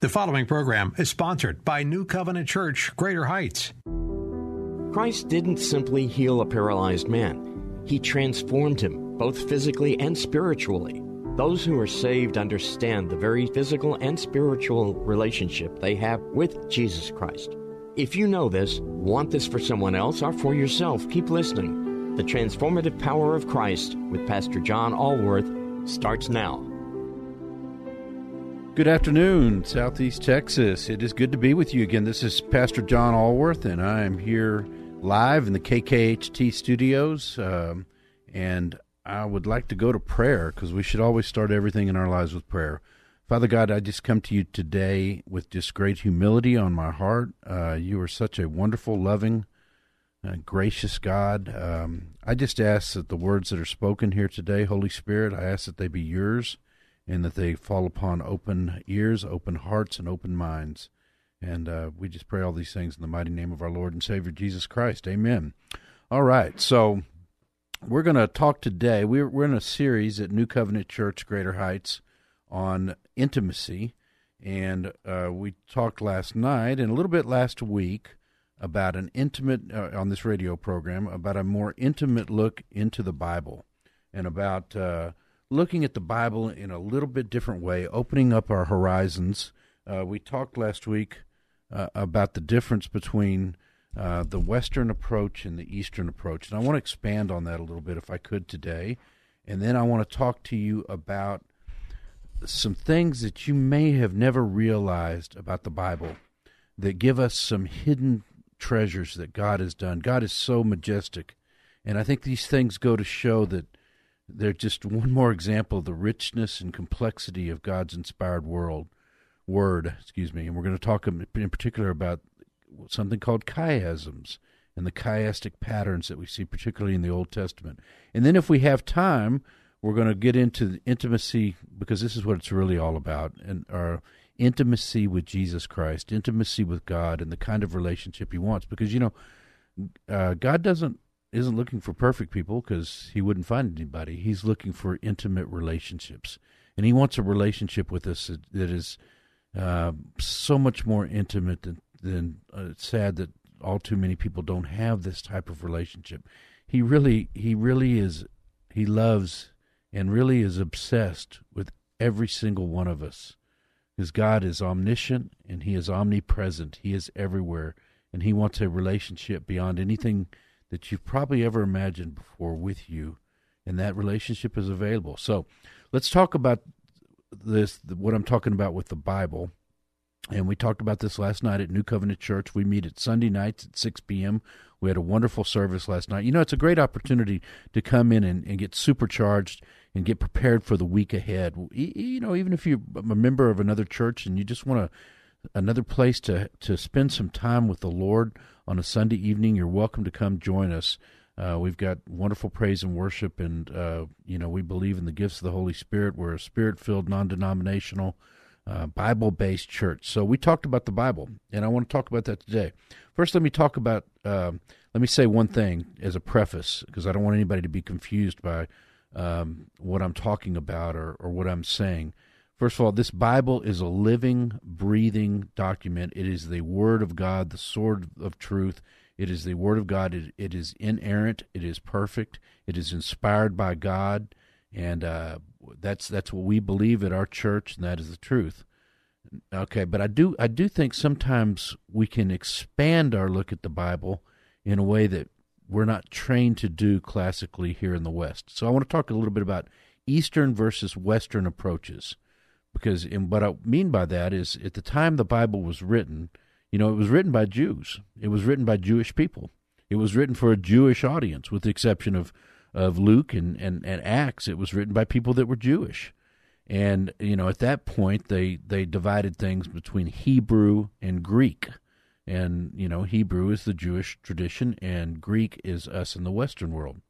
The following program is sponsored by New Covenant Church, Greater Heights. Christ didn't simply heal a paralyzed man, He transformed him, both physically and spiritually. Those who are saved understand the very physical and spiritual relationship they have with Jesus Christ. If you know this, want this for someone else, or for yourself, keep listening. The Transformative Power of Christ with Pastor John Allworth starts now. Good afternoon, Southeast Texas. It is good to be with you again. This is Pastor John Allworth, and I am here live in the KKHT studios. Um, and I would like to go to prayer because we should always start everything in our lives with prayer. Father God, I just come to you today with just great humility on my heart. Uh, you are such a wonderful, loving, uh, gracious God. Um, I just ask that the words that are spoken here today, Holy Spirit, I ask that they be yours and that they fall upon open ears, open hearts, and open minds. And uh, we just pray all these things in the mighty name of our Lord and Savior Jesus Christ. Amen. All right, so we're going to talk today. We're, we're in a series at New Covenant Church, Greater Heights, on intimacy. And uh, we talked last night and a little bit last week about an intimate, uh, on this radio program, about a more intimate look into the Bible and about uh, looking at the Bible in a little bit different way, opening up our horizons. Uh, we talked last week uh, about the difference between uh, the Western approach and the Eastern approach, and I want to expand on that a little bit if I could today. And then I want to talk to you about some things that you may have never realized about the Bible that give us some hidden treasures that God has done. God is so majestic. And I think these things go to show that they're just one more example of the richness and complexity of God's inspired world word, excuse me. And we're going to talk in particular about something called chiasms and the chiastic patterns that we see particularly in the Old Testament. And then if we have time, we're going to get into the intimacy because this is what it's really all about and our intimacy with Jesus Christ, intimacy with God and the kind of relationship he wants because you know uh, God doesn't isn't looking for perfect people because he wouldn't find anybody. He's looking for intimate relationships, and he wants a relationship with us that, is uh, so much more intimate than. than uh, it's sad that all too many people don't have this type of relationship. He really, he really is. He loves and really is obsessed with every single one of us. Because God is omniscient and He is omnipresent. He is everywhere, and He wants a relationship beyond anything that you've probably ever imagined before with you, and that relationship is available. So, let's talk about this. What I'm talking about with the Bible, and we talked about this last night at New Covenant Church. We meet at Sunday nights at 6 p.m. We had a wonderful service last night. You know, it's a great opportunity to come in and, and get supercharged and get prepared for the week ahead. You know, even if you're a member of another church and you just want to another place to to spend some time with the Lord on a Sunday evening, you're welcome to come join us. Uh, we've got wonderful praise and worship, and uh, you know we believe in the gifts of the Holy Spirit. We're a spirit-filled, non-denominational, uh, Bible-based church. So we talked about the Bible, and I want to talk about that today. First, let me talk about. Um, let me say one thing as a preface, because I don't want anybody to be confused by um, what I'm talking about or, or what I'm saying. First of all, this Bible is a living, breathing document. It is the Word of God, the sword of truth. It is the Word of God. it, it is inerrant. It is perfect. It is inspired by God, and uh, that's that's what we believe at our church, and that is the truth. Okay, but I do I do think sometimes we can expand our look at the Bible in a way that we're not trained to do classically here in the West. So I want to talk a little bit about Eastern versus Western approaches because and what I mean by that is at the time the Bible was written, you know, it was written by Jews. It was written by Jewish people. It was written for a Jewish audience, with the exception of of Luke and, and, and Acts. It was written by people that were Jewish. And you know, at that point, they they divided things between Hebrew and Greek, and you know, Hebrew is the Jewish tradition, and Greek is us in the Western world.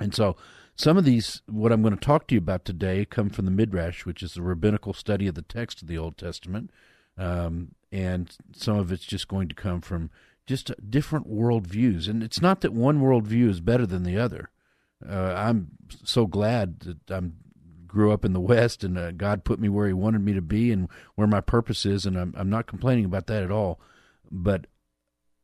And so, some of these, what I'm going to talk to you about today, come from the Midrash, which is the rabbinical study of the text of the Old Testament, um, and some of it's just going to come from just different worldviews. And it's not that one worldview is better than the other. Uh, I'm so glad that I'm grew up in the West, and uh, God put me where He wanted me to be, and where my purpose is, and I'm I'm not complaining about that at all. But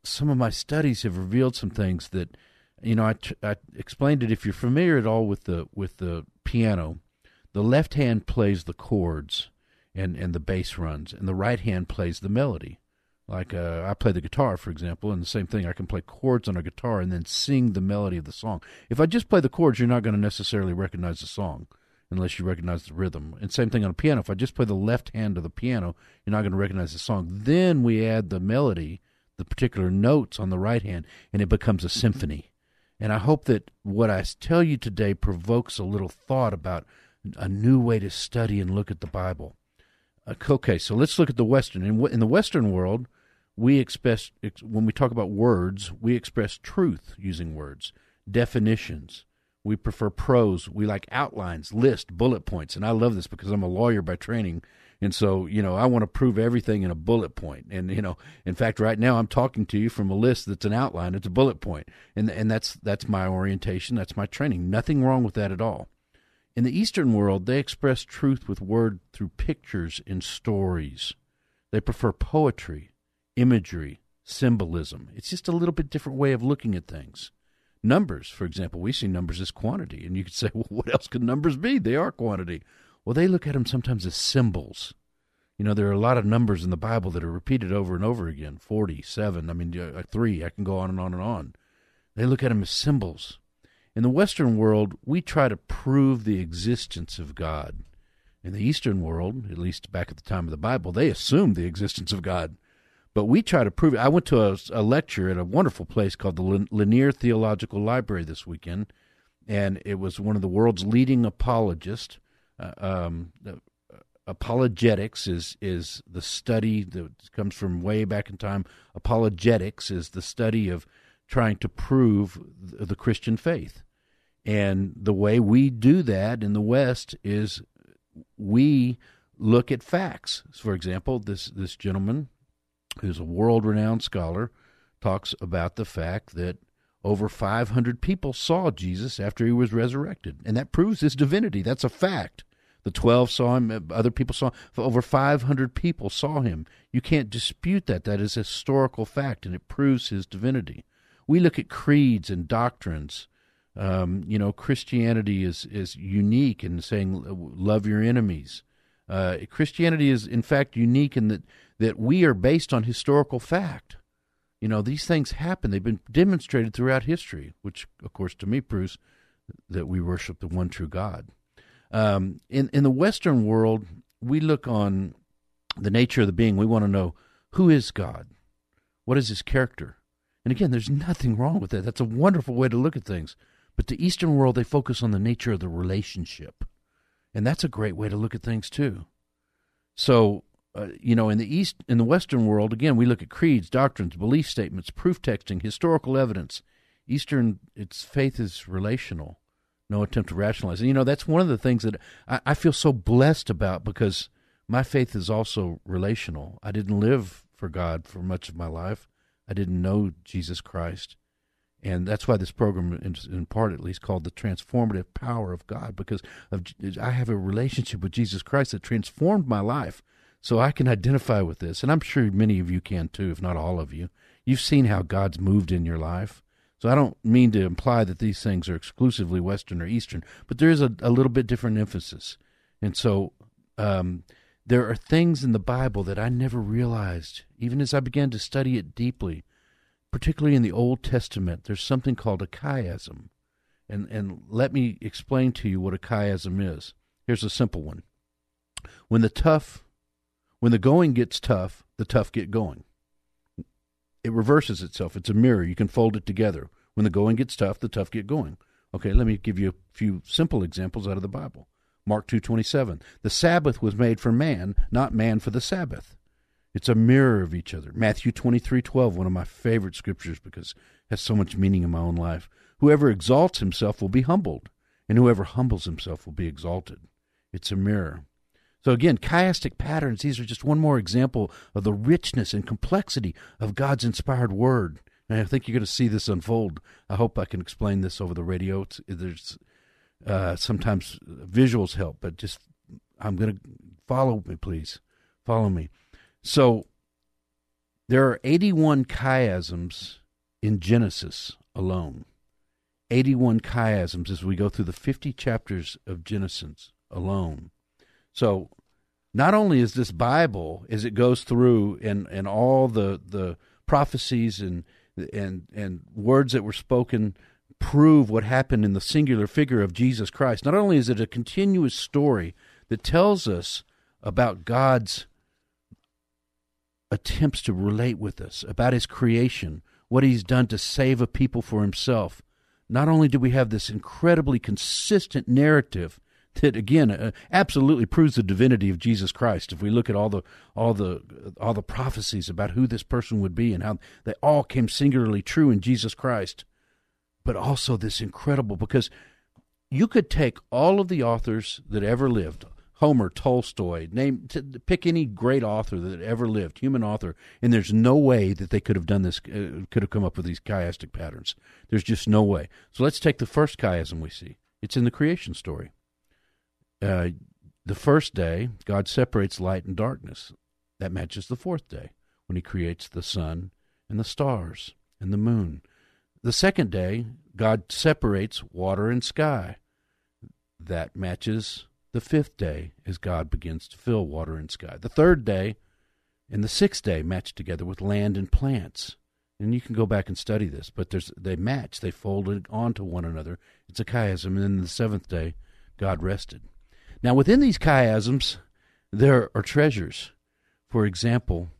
some of my studies have revealed some things that, you know, I, I explained it. If you're familiar at all with the with the piano, the left hand plays the chords and and the bass runs, and the right hand plays the melody. Like uh, I play the guitar, for example, and the same thing. I can play chords on a guitar and then sing the melody of the song. If I just play the chords, you're not going to necessarily recognize the song unless you recognize the rhythm. And same thing on a piano. If I just play the left hand of the piano, you're not going to recognize the song. Then we add the melody, the particular notes on the right hand, and it becomes a symphony. And I hope that what I tell you today provokes a little thought about a new way to study and look at the Bible. Uh, okay, so let's look at the Western. In, in the Western world, we express when we talk about words, we express truth using words, definitions, we prefer prose. We like outlines, list, bullet points. And I love this because I'm a lawyer by training. And so, you know, I want to prove everything in a bullet point. And, you know, in fact, right now I'm talking to you from a list that's an outline. It's a bullet. And, and that's, that's my orientation. That's my training. Nothing wrong with that at all. In the Eastern world, they express truth with word through pictures and stories. They prefer poetry, imagery, symbolism. It's just a little bit different way of looking at things. Numbers, for example, we see numbers as quantity, and you could say, well, what else could numbers be? They are quantity. Well, they look at them sometimes as symbols. You know, there are a lot of numbers in the Bible that are repeated over and over again 47, I mean, 3, I can go on and on and on. They look at them as symbols. In the Western world, we try to prove the existence of God. In the Eastern world, at least back at the time of the Bible, they assumed the existence of God. But we try to prove it. I went to a, a lecture at a wonderful place called the Lanier Theological Library this weekend, and it was one of the world's leading apologists. Uh, um, uh, apologetics is is the study that comes from way back in time. Apologetics is the study of trying to prove the, the Christian faith, and the way we do that in the West is we look at facts. For example, this this gentleman who's a world renowned scholar, talks about the fact that over 500 people saw Jesus after he was resurrected. And that proves his divinity. That's a fact. The 12 saw him, other people saw him. Over 500 people saw him. You can't dispute that. That is a historical fact, and it proves his divinity. We look at creeds and doctrines. Um, you know, Christianity is, is unique in saying, love your enemies. Uh, Christianity is, in fact, unique in that that we are based on historical fact. You know, these things happen. They've been demonstrated throughout history, which, of course, to me proves that we worship the one true God. Um, in in the Western world, we look on the nature of the being. We want to know who is God, what is His character, and again, there's nothing wrong with that. That's a wonderful way to look at things. But the Eastern world, they focus on the nature of the relationship, and that's a great way to look at things too. So uh, you know, in the East, in the Western world, again, we look at creeds, doctrines, belief statements, proof texting, historical evidence. Eastern, its faith is relational, no attempt to rationalize. And you know, that's one of the things that I, I feel so blessed about because my faith is also relational. I didn't live for God for much of my life. I didn't know Jesus Christ. And that's why this program, is in part at least, called the transformative power of God, because of, I have a relationship with Jesus Christ that transformed my life so I can identify with this, and I'm sure many of you can too, if not all of you. You've seen how God's moved in your life. So I don't mean to imply that these things are exclusively Western or Eastern, but there is a, a little bit different emphasis. And so um, there are things in the Bible that I never realized, even as I began to study it deeply, particularly in the Old Testament. There's something called a chiasm. And, and let me explain to you what a chiasm is. Here's a simple one. When the tough when the going gets tough, the tough get going. It reverses itself. It's a mirror. You can fold it together. When the going gets tough, the tough get going. Okay, let me give you a few simple examples out of the Bible. Mark 2:27. The Sabbath was made for man, not man for the Sabbath. It's a mirror of each other. Matthew 23:12, one of my favorite scriptures because it has so much meaning in my own life. Whoever exalts himself will be humbled, and whoever humbles himself will be exalted. It's a mirror. So again, chiastic patterns, these are just one more example of the richness and complexity of God's inspired word. And I think you're going to see this unfold. I hope I can explain this over the radio. It's, there's uh, sometimes visuals help, but just I'm going to follow me, please. Follow me. So there are 81 chiasms in Genesis alone. 81 chiasms as we go through the 50 chapters of Genesis alone. So not only is this Bible, as it goes through and, and all the, the prophecies and, and, and words that were spoken prove what happened in the singular figure of Jesus Christ, not only is it a continuous story that tells us about God's attempts to relate with us, about his creation, what he's done to save a people for himself. Not only do we have this incredibly consistent narrative that again uh, absolutely proves the divinity of Jesus Christ. If we look at all the all the all the prophecies about who this person would be and how they all came singularly true in Jesus Christ, but also this incredible because you could take all of the authors that ever lived, Homer, Tolstoy, name pick any great author that ever lived, human author, and there's no way that they could have done this, uh, could have come up with these chiastic patterns. There's just no way. So let's take the first chiasm we see. It's in the creation story. Uh, the first day, God separates light and darkness. That matches the fourth day when He creates the sun and the stars and the moon. The second day, God separates water and sky. That matches the fifth day as God begins to fill water and sky. The third day and the sixth day match together with land and plants. And you can go back and study this, but there's they match, they folded onto one another. It's a chiasm. And then the seventh day, God rested. Now, within these chiasms, there are treasures. For example,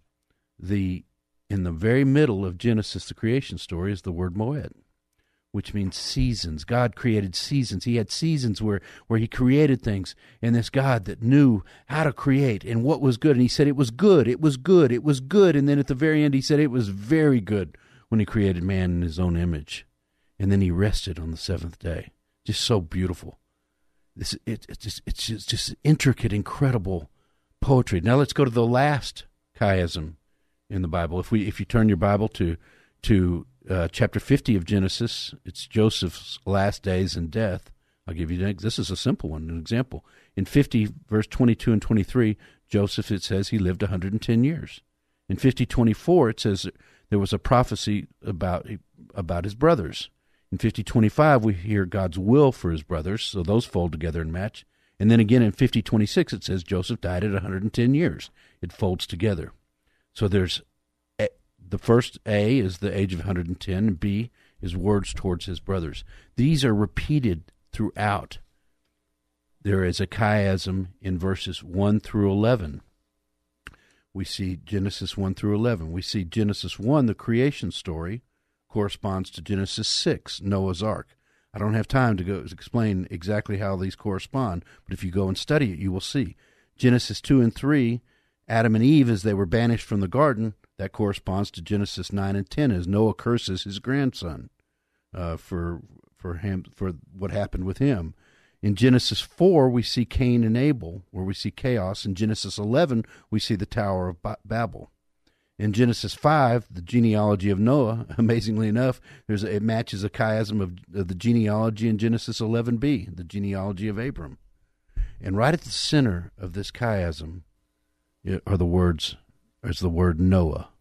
the in the very middle of Genesis, the creation story, is the word moed, which means seasons. God created seasons. He had seasons where, where He created things. And this God that knew how to create and what was good. And He said, It was good, it was good, it was good. And then at the very end, He said, It was very good when He created man in His own image. And then He rested on the seventh day. Just so beautiful. This, it, it's, just, it's just, just intricate, incredible poetry. Now let's go to the last chiasm in the Bible. If we if you turn your Bible to to uh, chapter 50 of Genesis, it's Joseph's last days and death. I'll give you this is a simple one, an example. In 50 verse 22 and 23, Joseph it says he lived 110 years. In 50:24 it says there was a prophecy about about his brothers. In 5025, we hear God's will for his brothers, so those fold together and match. And then again in 5026, it says Joseph died at 110 years. It folds together. So there's a, the first A is the age of 110, and B is words towards his brothers. These are repeated throughout. There is a chiasm in verses 1 through 11. We see Genesis 1 through 11. We see Genesis 1, the creation story corresponds to Genesis 6, Noah's Ark. I don't have time to go explain exactly how these correspond, but if you go and study it, you will see. Genesis 2 and 3, Adam and Eve, as they were banished from the garden, that corresponds to Genesis 9 and 10, as Noah curses his grandson uh, for, for, him, for what happened with him. In Genesis 4, we see Cain and Abel, where we see chaos. In Genesis 11, we see the Tower of Babel. In Genesis 5, the genealogy of Noah, amazingly enough, there's it matches a chiasm of, of the genealogy in Genesis 11b, the genealogy of Abram. And right at the center of this chiasm are the words, is the word Noah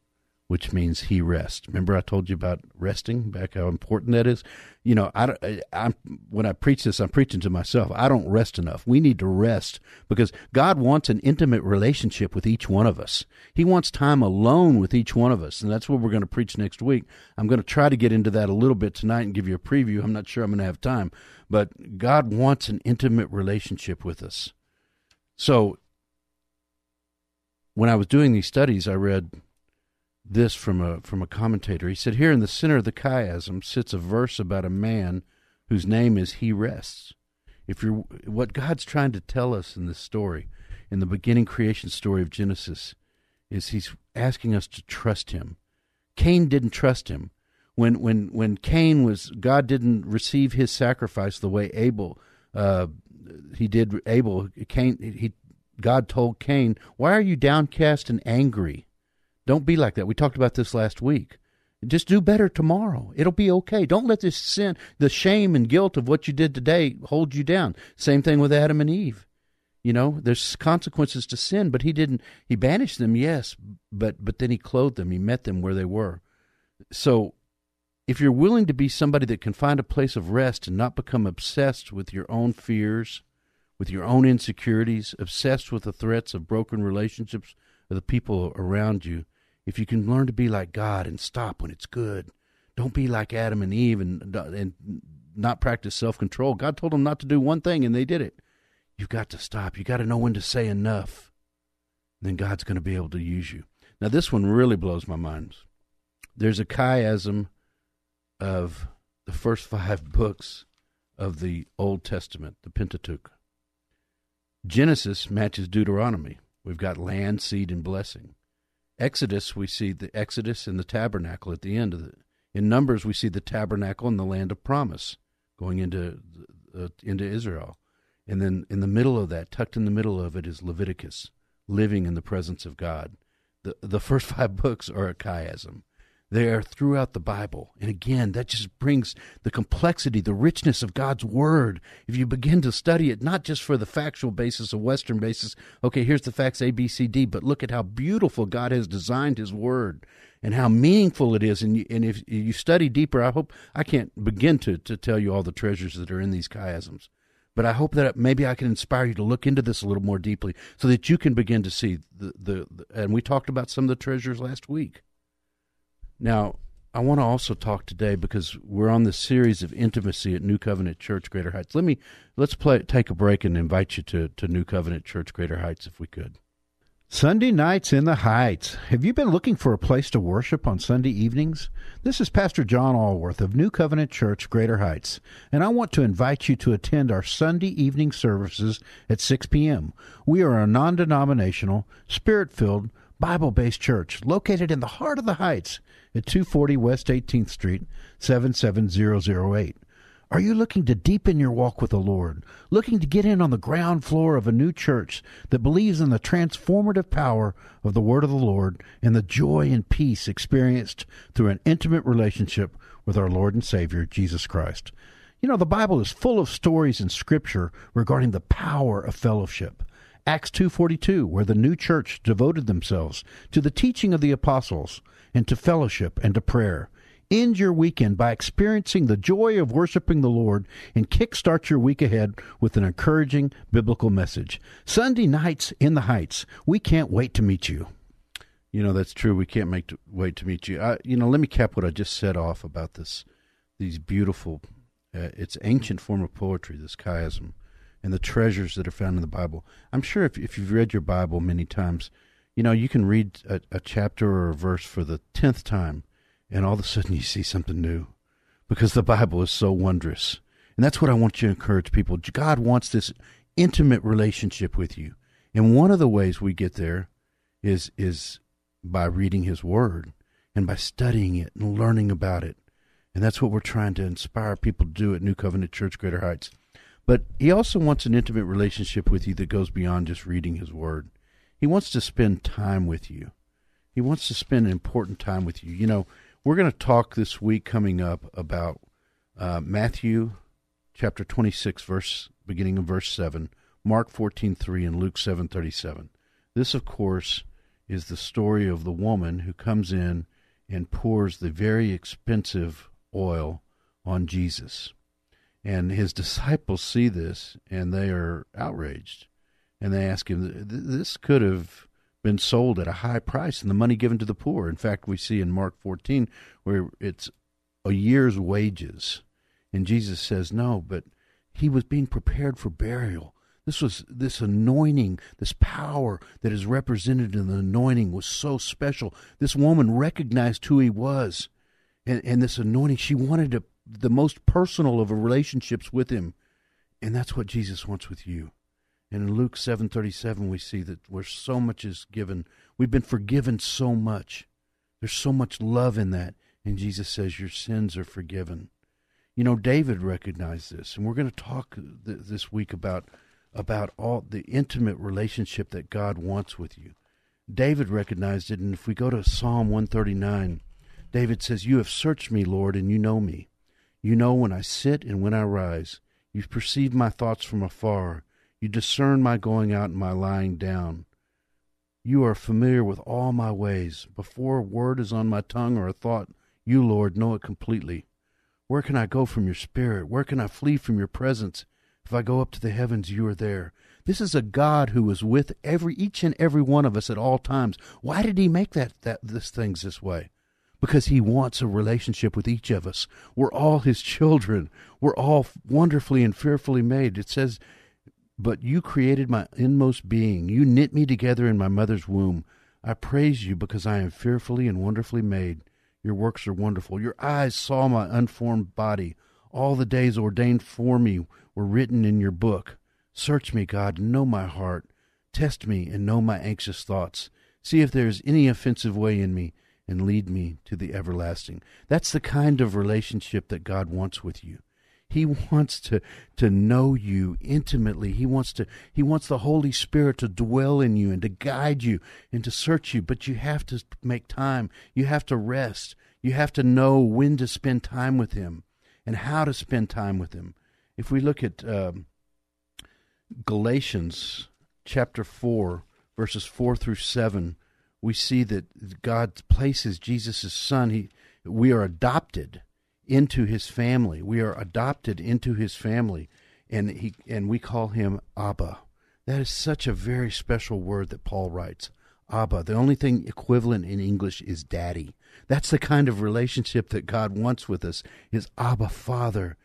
which means he rests. Remember, I told you about resting back, how important that is. You know, I, I'm when I preach this, I'm preaching to myself. I don't rest enough. We need to rest because God wants an intimate relationship with each one of us. He wants time alone with each one of us, and that's what we're going to preach next week. I'm going to try to get into that a little bit tonight and give you a preview. I'm not sure I'm going to have time, but God wants an intimate relationship with us. So, when I was doing these studies, I read this from a from a commentator. He said, "Here in the center of the chiasm sits a verse about a man whose name is He rests. if you're what God's trying to tell us in this story, in the beginning creation story of Genesis, is He's asking us to trust Him. Cain didn't trust Him. When when when Cain was God didn't receive his sacrifice the way Abel uh, he did Abel. Cain he God told Cain, "Why are you downcast and angry? Don't be like that." We talked about this last week. Just do better tomorrow. It'll be okay. Don't let this sin, the shame and guilt of what you did today hold you down. Same thing with Adam and Eve. You know, there's consequences to sin, but he didn't he banished them, yes, but but then he clothed them. He met them where they were. So if you're willing to be somebody that can find a place of rest and not become obsessed with your own fears, with your own insecurities, obsessed with the threats of broken relationships of the people around you, if you can learn to be like God and stop when it's good, don't be like Adam and Eve and and not practice self control. God told them not to do one thing and they did it. You've got to stop. You got to know when to say enough. Then God's going to be able to use you. Now this one really blows my mind. There's a chiasm of the first five books of the Old Testament, the Pentateuch. Genesis matches Deuteronomy. We've got land, seed, and blessing. Exodus, we see the Exodus and the tabernacle at the end of it. In Numbers, we see the tabernacle and the land of promise going into uh, into Israel, and then in the middle of that, tucked in the middle of it, is Leviticus, living in the presence of God. the The first five books are a chiasm. They are throughout the Bible. And again, that just brings the complexity, the richness of God's Word. If you begin to study it, not just for the factual basis, a Western basis, okay, here's the facts A, B, C, D, but look at how beautiful God has designed His Word and how meaningful it is. And, you, and if you study deeper, I hope I can't begin to, to tell you all the treasures that are in these chiasms. But I hope that maybe I can inspire you to look into this a little more deeply so that you can begin to see the, the, the and we talked about some of the treasures last week now, I want to also talk today because we're on this series of intimacy at New Covenant Church Greater Heights. Let me let's play take a break and invite you to, to New Covenant Church Greater Heights if we could. Sunday nights in the Heights. Have you been looking for a place to worship on Sunday evenings? This is Pastor John Allworth of New Covenant Church Greater Heights, and I want to invite you to attend our Sunday evening services at 6 p.m. We are a non denominational, spirit filled, Bible based church located in the heart of the Heights at 240 West 18th Street, 77008. Are you looking to deepen your walk with the Lord? Looking to get in on the ground floor of a new church that believes in the transformative power of the Word of the Lord and the joy and peace experienced through an intimate relationship with our Lord and Savior, Jesus Christ? You know, the Bible is full of stories in Scripture regarding the power of fellowship. Acts 2:42 where the new church devoted themselves to the teaching of the apostles and to fellowship and to prayer. End your weekend by experiencing the joy of worshiping the Lord and kickstart your week ahead with an encouraging biblical message. Sunday nights in the Heights. We can't wait to meet you. You know that's true. We can't make to, wait to meet you. I, you know, let me cap what I just said off about this. These beautiful, uh, it's ancient form of poetry. This chiasm, and the treasures that are found in the Bible. I'm sure if if you've read your Bible many times, you know, you can read a, a chapter or a verse for the tenth time, and all of a sudden you see something new because the Bible is so wondrous. And that's what I want you to encourage people. God wants this intimate relationship with you. And one of the ways we get there is is by reading his word and by studying it and learning about it. And that's what we're trying to inspire people to do at New Covenant Church Greater Heights. But he also wants an intimate relationship with you that goes beyond just reading his word. He wants to spend time with you. He wants to spend important time with you. You know, we're going to talk this week coming up about uh, Matthew chapter 26 verse beginning of verse 7, Mark 14:3 and Luke 7:37. This of course is the story of the woman who comes in and pours the very expensive oil on Jesus. And his disciples see this and they are outraged and they ask him, this could have been sold at a high price and the money given to the poor. In fact, we see in Mark 14 where it's a year's wages. And Jesus says, no, but he was being prepared for burial. This was this anointing, this power that is represented in the anointing was so special. This woman recognized who he was. And, and this anointing, she wanted to, the most personal of relationships with him And that's what Jesus wants with you. And in Luke 7:37 we see that where so much is given, we've been forgiven so much. There's so much love in that. And Jesus says your sins are forgiven. You know, David recognized this, and we're going to talk th- this week about about all the intimate relationship that God wants with you. David recognized it, and if we go to Psalm 139, David says, "You have searched me, Lord, and you know me. You know when I sit and when I rise. You perceive my thoughts from afar. You discern my going out and my lying down. You are familiar with all my ways. Before a word is on my tongue or a thought, you, Lord, know it completely. Where can I go from your spirit? Where can I flee from your presence? If I go up to the heavens, you are there. This is a God who is with every each and every one of us at all times. Why did he make that, that this things this way? Because he wants a relationship with each of us. We're all his children. We're all wonderfully and fearfully made. It says, But you created my inmost being. You knit me together in my mother's womb. I praise you because I am fearfully and wonderfully made. Your works are wonderful. Your eyes saw my unformed body. All the days ordained for me were written in your book. Search me, God, and know my heart. Test me and know my anxious thoughts. See if there is any offensive way in me, and lead me to the everlasting. That's the kind of relationship that God wants with you. He wants to to know you intimately. He wants to he wants the Holy Spirit to dwell in you and to guide you and to search you, but you have to make time. You have to rest. You have to know when to spend time with him and how to spend time with him. If we look at um, Galatians chapter 4 verses 4 through 7, we see that God places Jesus' son he we are adopted into his family. We are adopted into his family, and he and we call him Abba. That is such a very special word that Paul writes. Abba. The only thing equivalent in English is daddy. That's the kind of relationship that God wants with us. Is Abba Father,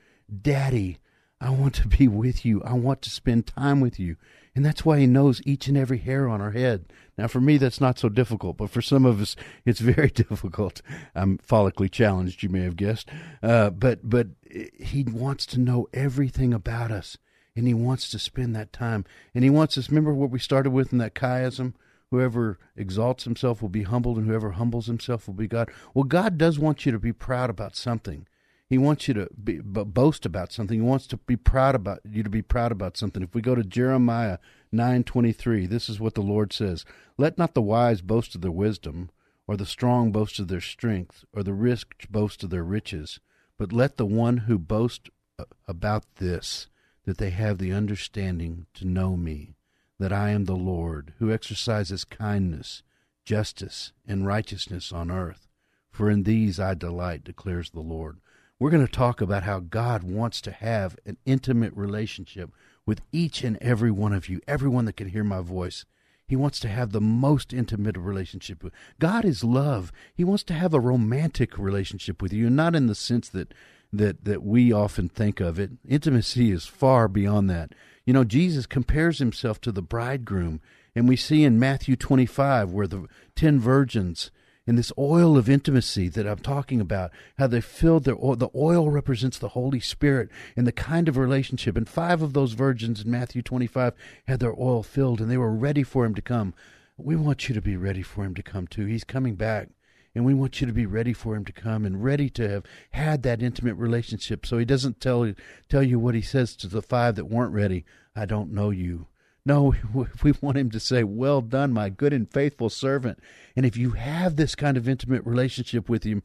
Daddy. I want to be with you. I want to spend time with you. And that's why he knows each and every hair on our head. Now, for me, that's not so difficult, but for some of us, it's very difficult. I'm follically challenged, you may have guessed. Uh, but, but he wants to know everything about us, and he wants to spend that time. And he wants us, remember what we started with in that chiasm? Whoever exalts himself will be humbled, and whoever humbles himself will be God. Well, God does want you to be proud about something. He wants you to be, boast about something. He wants to be proud about you to be proud about something. If we go to Jeremiah nine twenty three, this is what the Lord says: Let not the wise boast of their wisdom, or the strong boast of their strength, or the rich boast of their riches, but let the one who boasts uh, about this that they have the understanding to know me, that I am the Lord, who exercises kindness, justice, and righteousness on earth. For in these I delight, declares the Lord. We're going to talk about how God wants to have an intimate relationship with each and every one of you, everyone that can hear my voice. He wants to have the most intimate relationship with God is love. He wants to have a romantic relationship with you, not in the sense that that that we often think of it. Intimacy is far beyond that. You know, Jesus compares himself to the bridegroom, and we see in Matthew 25 where the 10 virgins in this oil of intimacy that I'm talking about, how they filled their oil. The oil represents the Holy Spirit and the kind of relationship. And five of those virgins in Matthew 25 had their oil filled and they were ready for him to come. We want you to be ready for him to come too. He's coming back. And we want you to be ready for him to come and ready to have had that intimate relationship. So he doesn't tell tell you what he says to the five that weren't ready. I don't know you. No, we want him to say, Well done, my good and faithful servant. And if you have this kind of intimate relationship with him,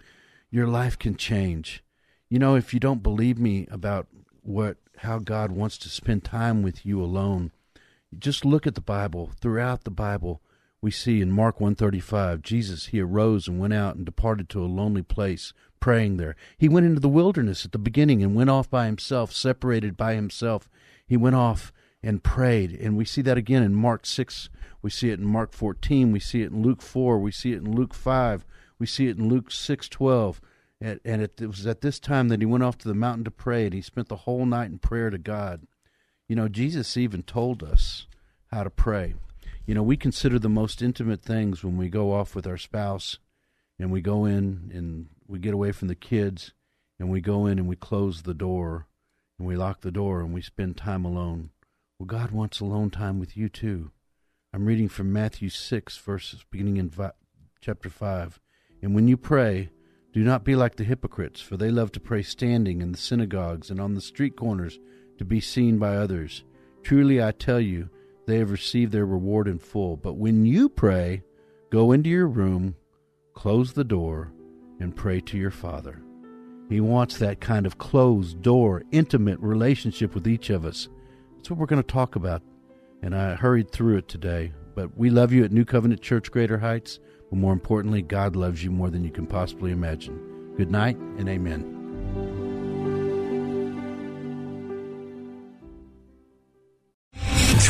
your life can change. You know, if you don't believe me about what how God wants to spend time with you alone, just look at the Bible. Throughout the Bible, we see in Mark 135, Jesus he arose and went out and departed to a lonely place, praying there. He went into the wilderness at the beginning and went off by himself, separated by himself. He went off and prayed. And we see that again in Mark 6. We see it in Mark 14. We see it in Luke 4. We see it in Luke 5. We see it in Luke 6:12. And, and it, it was at this time that he went off to the mountain to pray, and he spent the whole night in prayer to God. You know, Jesus even told us how to pray. You know, we consider the most intimate things when we go off with our spouse and we go in and we get away from the kids and we go in and we close the door and we lock the door and we spend time alone. Well, God wants alone time with you too. I'm reading from Matthew 6, verses beginning in vi- chapter 5. And when you pray, do not be like the hypocrites, for they love to pray standing in the synagogues and on the street corners to be seen by others. Truly I tell you, they have received their reward in full. But when you pray, go into your room, close the door, and pray to your Father. He wants that kind of closed door, intimate relationship with each of us. That's what we're going to talk about. And I hurried through it today. But we love you at New Covenant Church Greater Heights. But more importantly, God loves you more than you can possibly imagine. Good night and amen.